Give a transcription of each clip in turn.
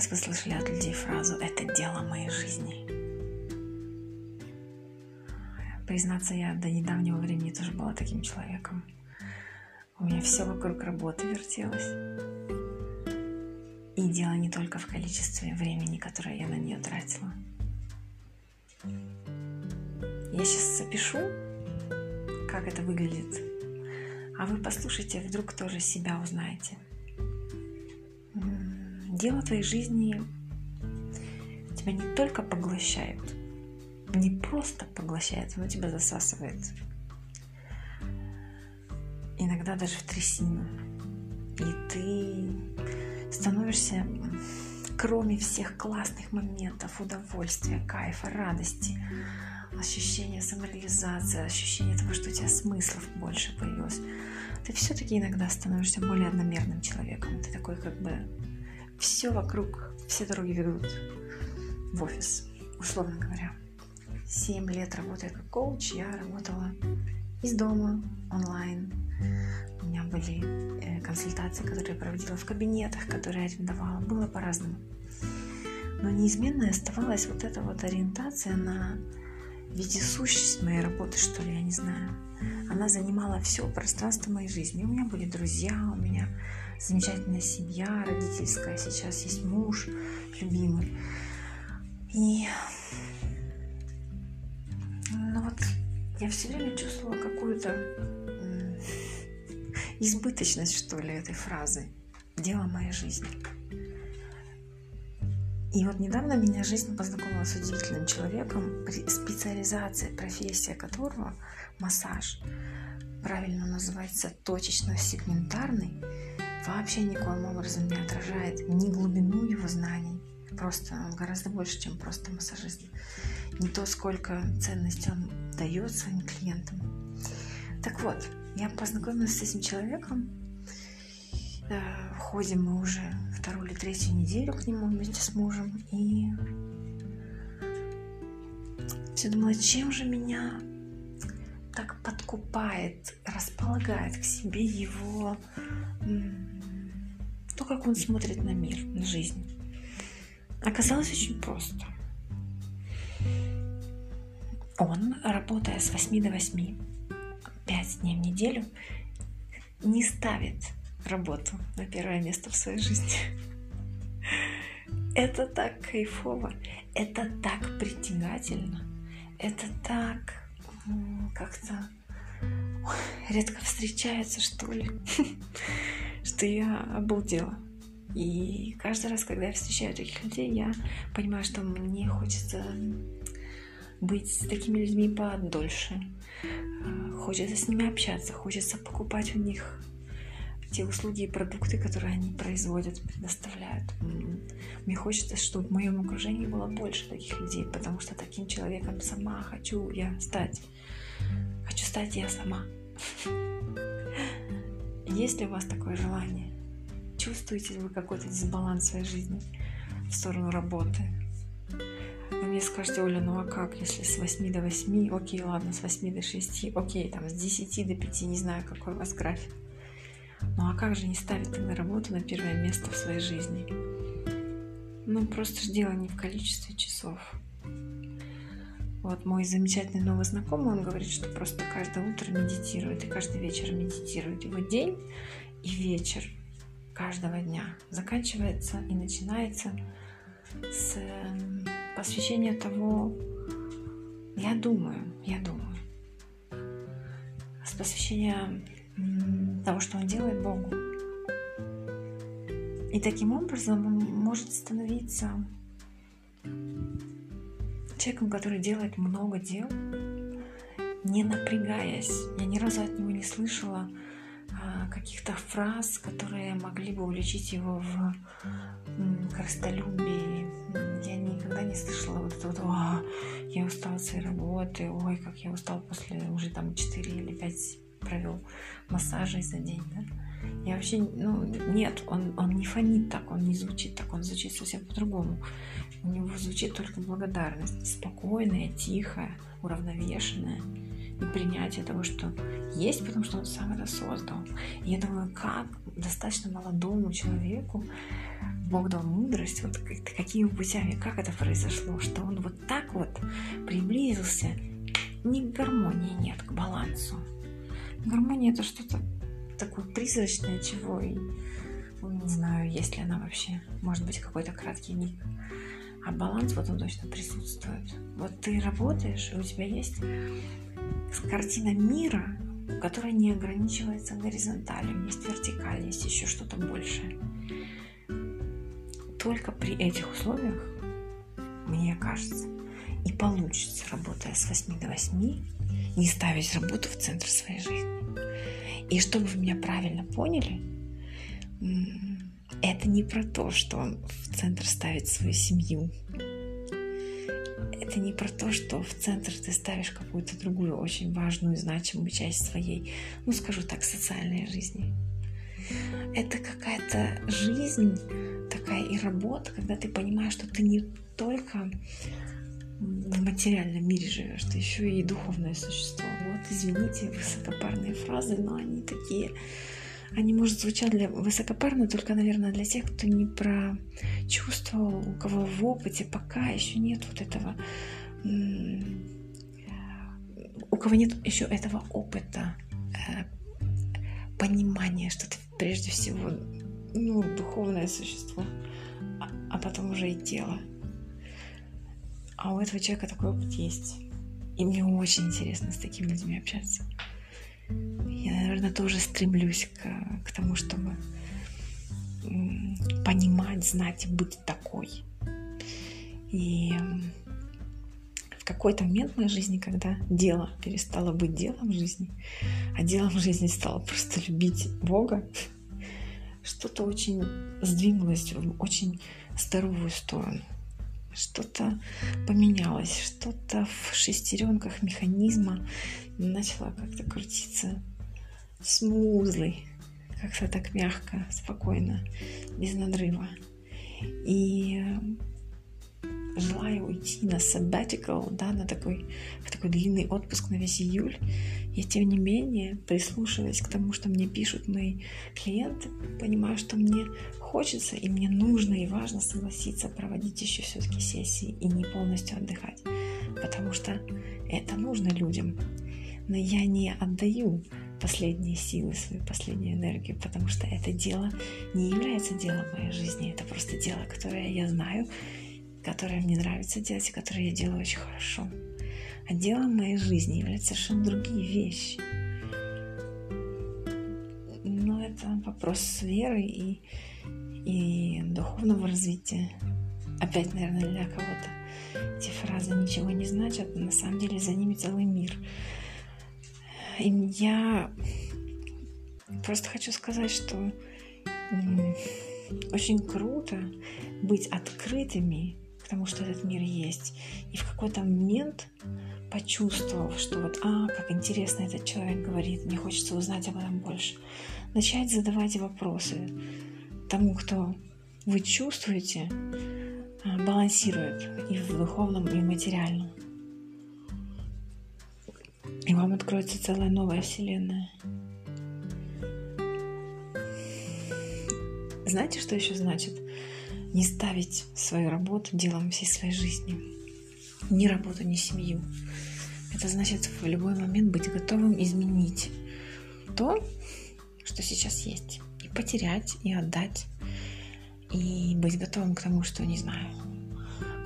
раз вы слышали от людей фразу «это дело моей жизни». Признаться, я до недавнего времени тоже была таким человеком. У меня все вокруг работы вертелось. И дело не только в количестве времени, которое я на нее тратила. Я сейчас запишу, как это выглядит, а вы послушайте, вдруг тоже себя узнаете. Дело твоей жизни тебя не только поглощает, не просто поглощает, оно тебя засасывает. Иногда даже в трясину. И ты становишься, кроме всех классных моментов, удовольствия, кайфа, радости, ощущения самореализации, ощущения того, что у тебя смыслов больше появилось, ты все-таки иногда становишься более одномерным человеком. Ты такой как бы все вокруг, все дороги ведут в офис, условно говоря. Семь лет работая как коуч, я работала из дома, онлайн. У меня были э, консультации, которые я проводила в кабинетах, которые я арендовала. Было по-разному. Но неизменной оставалась вот эта вот ориентация на вездесущесть моей работы, что ли, я не знаю. Она занимала все пространство моей жизни. У меня были друзья, у меня замечательная семья родительская, сейчас есть муж любимый. И ну вот я все время чувствовала какую-то избыточность, что ли, этой фразы. Дело моей жизни. И вот недавно меня жизнь познакомила с удивительным человеком, специализация, профессия которого массаж, правильно называется точечно-сегментарный, вообще никоим образом не отражает ни глубину его знаний, просто он гораздо больше, чем просто массажист, не то, сколько ценностей он дает своим клиентам. Так вот, я познакомилась с этим человеком, Э, ходим мы уже вторую или третью неделю к нему вместе с мужем. И все думала, чем же меня так подкупает, располагает к себе его то, как он смотрит на мир, на жизнь. Оказалось очень просто. Он, работая с 8 до 8, 5 дней в неделю, не ставит работу на первое место в своей жизни. Это так кайфово, это так притягательно, это так как-то редко встречается, что ли, что я обалдела. И каждый раз, когда я встречаю таких людей, я понимаю, что мне хочется быть с такими людьми подольше. Хочется с ними общаться, хочется покупать у них те услуги и продукты, которые они производят, предоставляют. Мне хочется, чтобы в моем окружении было больше таких людей, потому что таким человеком сама хочу я стать. Хочу стать я сама. Есть ли у вас такое желание? Чувствуете ли вы какой-то дисбаланс в своей жизни в сторону работы? Вы мне скажете, Оля, ну а как, если с 8 до 8, окей, ладно, с 8 до 6, окей, там с 10 до 5, не знаю, какой у вас график. Ну а как же не ставить тогда работу на первое место в своей жизни? Ну, просто же дело не в количестве часов. Вот мой замечательный новый знакомый, он говорит, что просто каждое утро медитирует и каждый вечер медитирует. Его день и вечер каждого дня заканчивается и начинается с эм, посвящения того, я думаю, я думаю, с посвящения того, что он делает Богу. И таким образом он может становиться человеком, который делает много дел, не напрягаясь. Я ни разу от него не слышала а, каких-то фраз, которые могли бы уличить его в корыстолюбии. Я никогда не слышала вот это вот, «А, я устал от своей работы, ой, как я устал после уже там 4 или 5 провел массажей за день, да? Я вообще, ну, нет, он, он не фонит так, он не звучит так, он звучит совсем по-другому. У него звучит только благодарность, спокойная, тихая, уравновешенная, и принятие того, что есть, потому что он сам это создал. И я думаю, как достаточно молодому человеку Бог дал мудрость, вот какими путями, как это произошло, что он вот так вот приблизился не к гармонии нет, к балансу. Гармония это что-то такое призрачное, чего и не знаю, есть ли она вообще. Может быть, какой-то краткий миг. А баланс вот он точно присутствует. Вот ты работаешь, и у тебя есть картина мира, которая не ограничивается горизонталью, есть вертикаль, есть еще что-то большее. Только при этих условиях, мне кажется, и получится, работая с 8 до 8, не ставить работу в центр своей жизни. И чтобы вы меня правильно поняли, это не про то, что он в центр ставит свою семью. Это не про то, что в центр ты ставишь какую-то другую очень важную, значимую часть своей, ну скажу так, социальной жизни. Это какая-то жизнь такая и работа, когда ты понимаешь, что ты не только в материальном мире живешь, ты еще и духовное существо. Вот, извините, высокопарные фразы, но они такие они, может, звучат для высокопарно, только, наверное, для тех, кто не прочувствовал, у кого в опыте пока еще нет вот этого, у кого нет еще этого опыта, э, понимания, что ты прежде всего ну, духовное существо, а, а потом уже и тело. А у этого человека такой опыт есть. И мне очень интересно с такими людьми общаться я, наверное, тоже стремлюсь к, к тому, чтобы понимать, знать и быть такой. И в какой-то момент в моей жизни, когда дело перестало быть делом жизни, а делом жизни стало просто любить Бога, что-то очень сдвинулось в очень здоровую сторону. Что-то поменялось, что-то в шестеренках механизма начала как-то крутиться смузлый, как-то так мягко, спокойно, без надрыва. И желая уйти на sabbatical, да, на такой, в такой длинный отпуск на весь июль, я тем не менее, прислушиваясь к тому, что мне пишут мои клиенты, понимаю, что мне хочется и мне нужно и важно согласиться проводить еще все-таки сессии и не полностью отдыхать, потому что это нужно людям. Но я не отдаю последние силы, свою последнюю энергию, потому что это дело не является делом моей жизни, это просто дело, которое я знаю, которое мне нравится делать и которое я делаю очень хорошо. А делом моей жизни являются совершенно другие вещи. Но это вопрос веры и, и духовного развития. Опять, наверное, для кого-то эти фразы ничего не значат, на самом деле за ними целый мир. И я просто хочу сказать, что очень круто быть открытыми к тому, что этот мир есть. И в какой-то момент почувствовав, что вот, а, как интересно этот человек говорит, мне хочется узнать об этом больше, начать задавать вопросы тому, кто вы чувствуете, а, балансирует и в духовном, и в материальном и вам откроется целая новая вселенная. Знаете, что еще значит не ставить свою работу делом всей своей жизни? Ни работу, ни семью. Это значит в любой момент быть готовым изменить то, что сейчас есть. И потерять, и отдать. И быть готовым к тому, что, не знаю,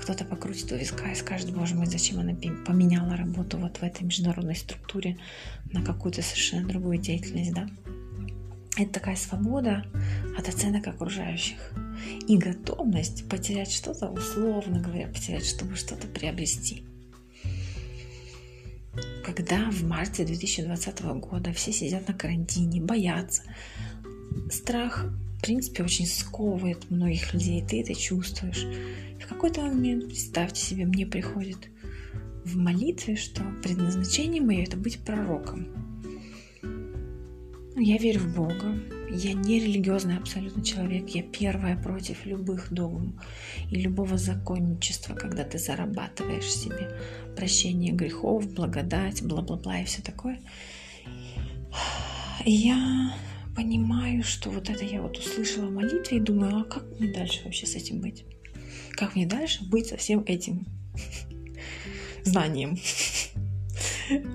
кто-то покрутит у виска и скажет, боже мой, зачем она поменяла работу вот в этой международной структуре на какую-то совершенно другую деятельность, да? Это такая свобода от оценок окружающих и готовность потерять что-то, условно говоря, потерять, чтобы что-то приобрести. Когда в марте 2020 года все сидят на карантине, боятся, страх, в принципе, очень сковывает многих людей, ты это чувствуешь. В какой-то момент, представьте себе, мне приходит в молитве, что предназначение мое это быть пророком. Я верю в Бога, Я не религиозный абсолютно человек. Я первая против любых догм и любого законничества, когда ты зарабатываешь себе прощение грехов, благодать, бла-бла-бла и все такое. я понимаю, что вот это я вот услышала в молитве и думаю, а как мне дальше вообще с этим быть? Как мне дальше быть со всем этим знанием?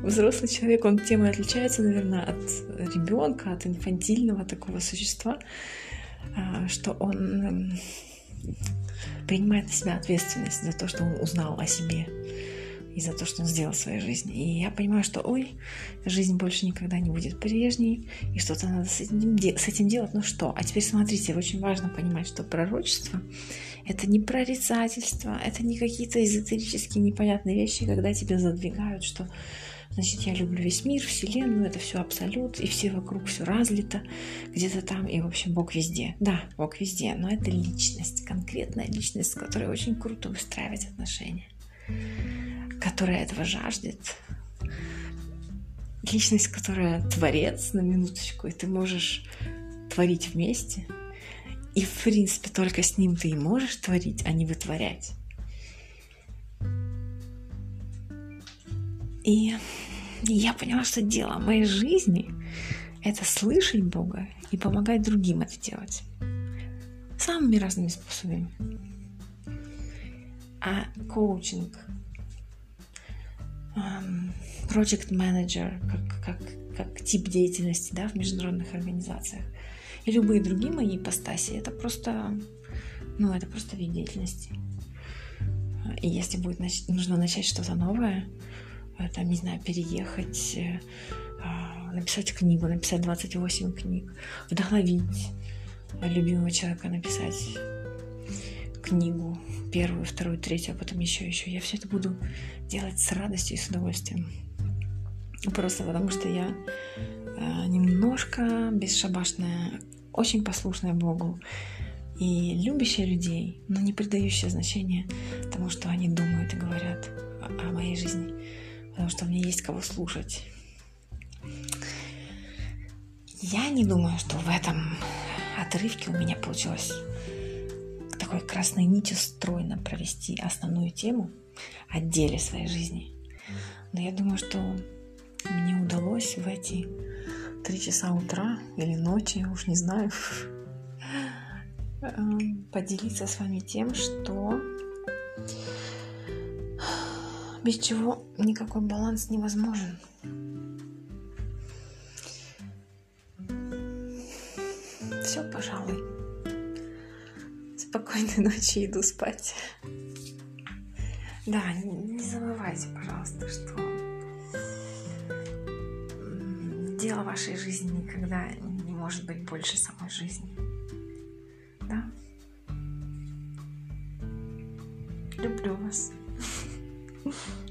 Взрослый человек, он тем и отличается, наверное, от ребенка, от инфантильного такого существа, а, что он эм, принимает на себя ответственность за то, что он узнал о себе и за то, что он сделал в своей жизни. И я понимаю, что, ой, жизнь больше никогда не будет прежней, и что-то надо с этим, с этим делать. Ну что? А теперь смотрите, очень важно понимать, что пророчество — это не прорицательство, это не какие-то эзотерические непонятные вещи, когда тебя задвигают, что значит, я люблю весь мир, Вселенную, это все абсолют, и все вокруг все разлито, где-то там, и, в общем, Бог везде. Да, Бог везде, но это личность, конкретная личность, с которой очень круто выстраивать отношения которая этого жаждет, личность, которая творец на минуточку, и ты можешь творить вместе. И, в принципе, только с ним ты и можешь творить, а не вытворять. И я поняла, что дело моей жизни — это слышать Бога и помогать другим это делать. Самыми разными способами. А коучинг project manager, как, как, как тип деятельности да, в международных организациях. И любые другие мои ипостаси, это просто, ну, это просто вид деятельности. И если будет нач- нужно начать что-то новое, э, там, не знаю, переехать, э, а, написать книгу, написать 28 книг, вдохновить любимого человека написать книгу, первую, вторую, третью, а потом еще, еще. Я все это буду делать с радостью и с удовольствием. Просто потому что я э, немножко бесшабашная, очень послушная Богу и любящая людей, но не придающая значения тому, что они думают и говорят о, моей жизни, потому что мне есть кого слушать. Я не думаю, что в этом отрывке у меня получилось такой красной нитью стройно провести основную тему о деле своей жизни. Но я думаю, что мне удалось в эти три часа утра или ночи, уж не знаю, эм, поделиться с вами тем, что без чего никакой баланс невозможен. Все, пожалуй. Спокойной ночи, иду спать. Да, не забывайте, пожалуйста, что дело вашей жизни никогда не может быть больше самой жизни. Да? Люблю вас.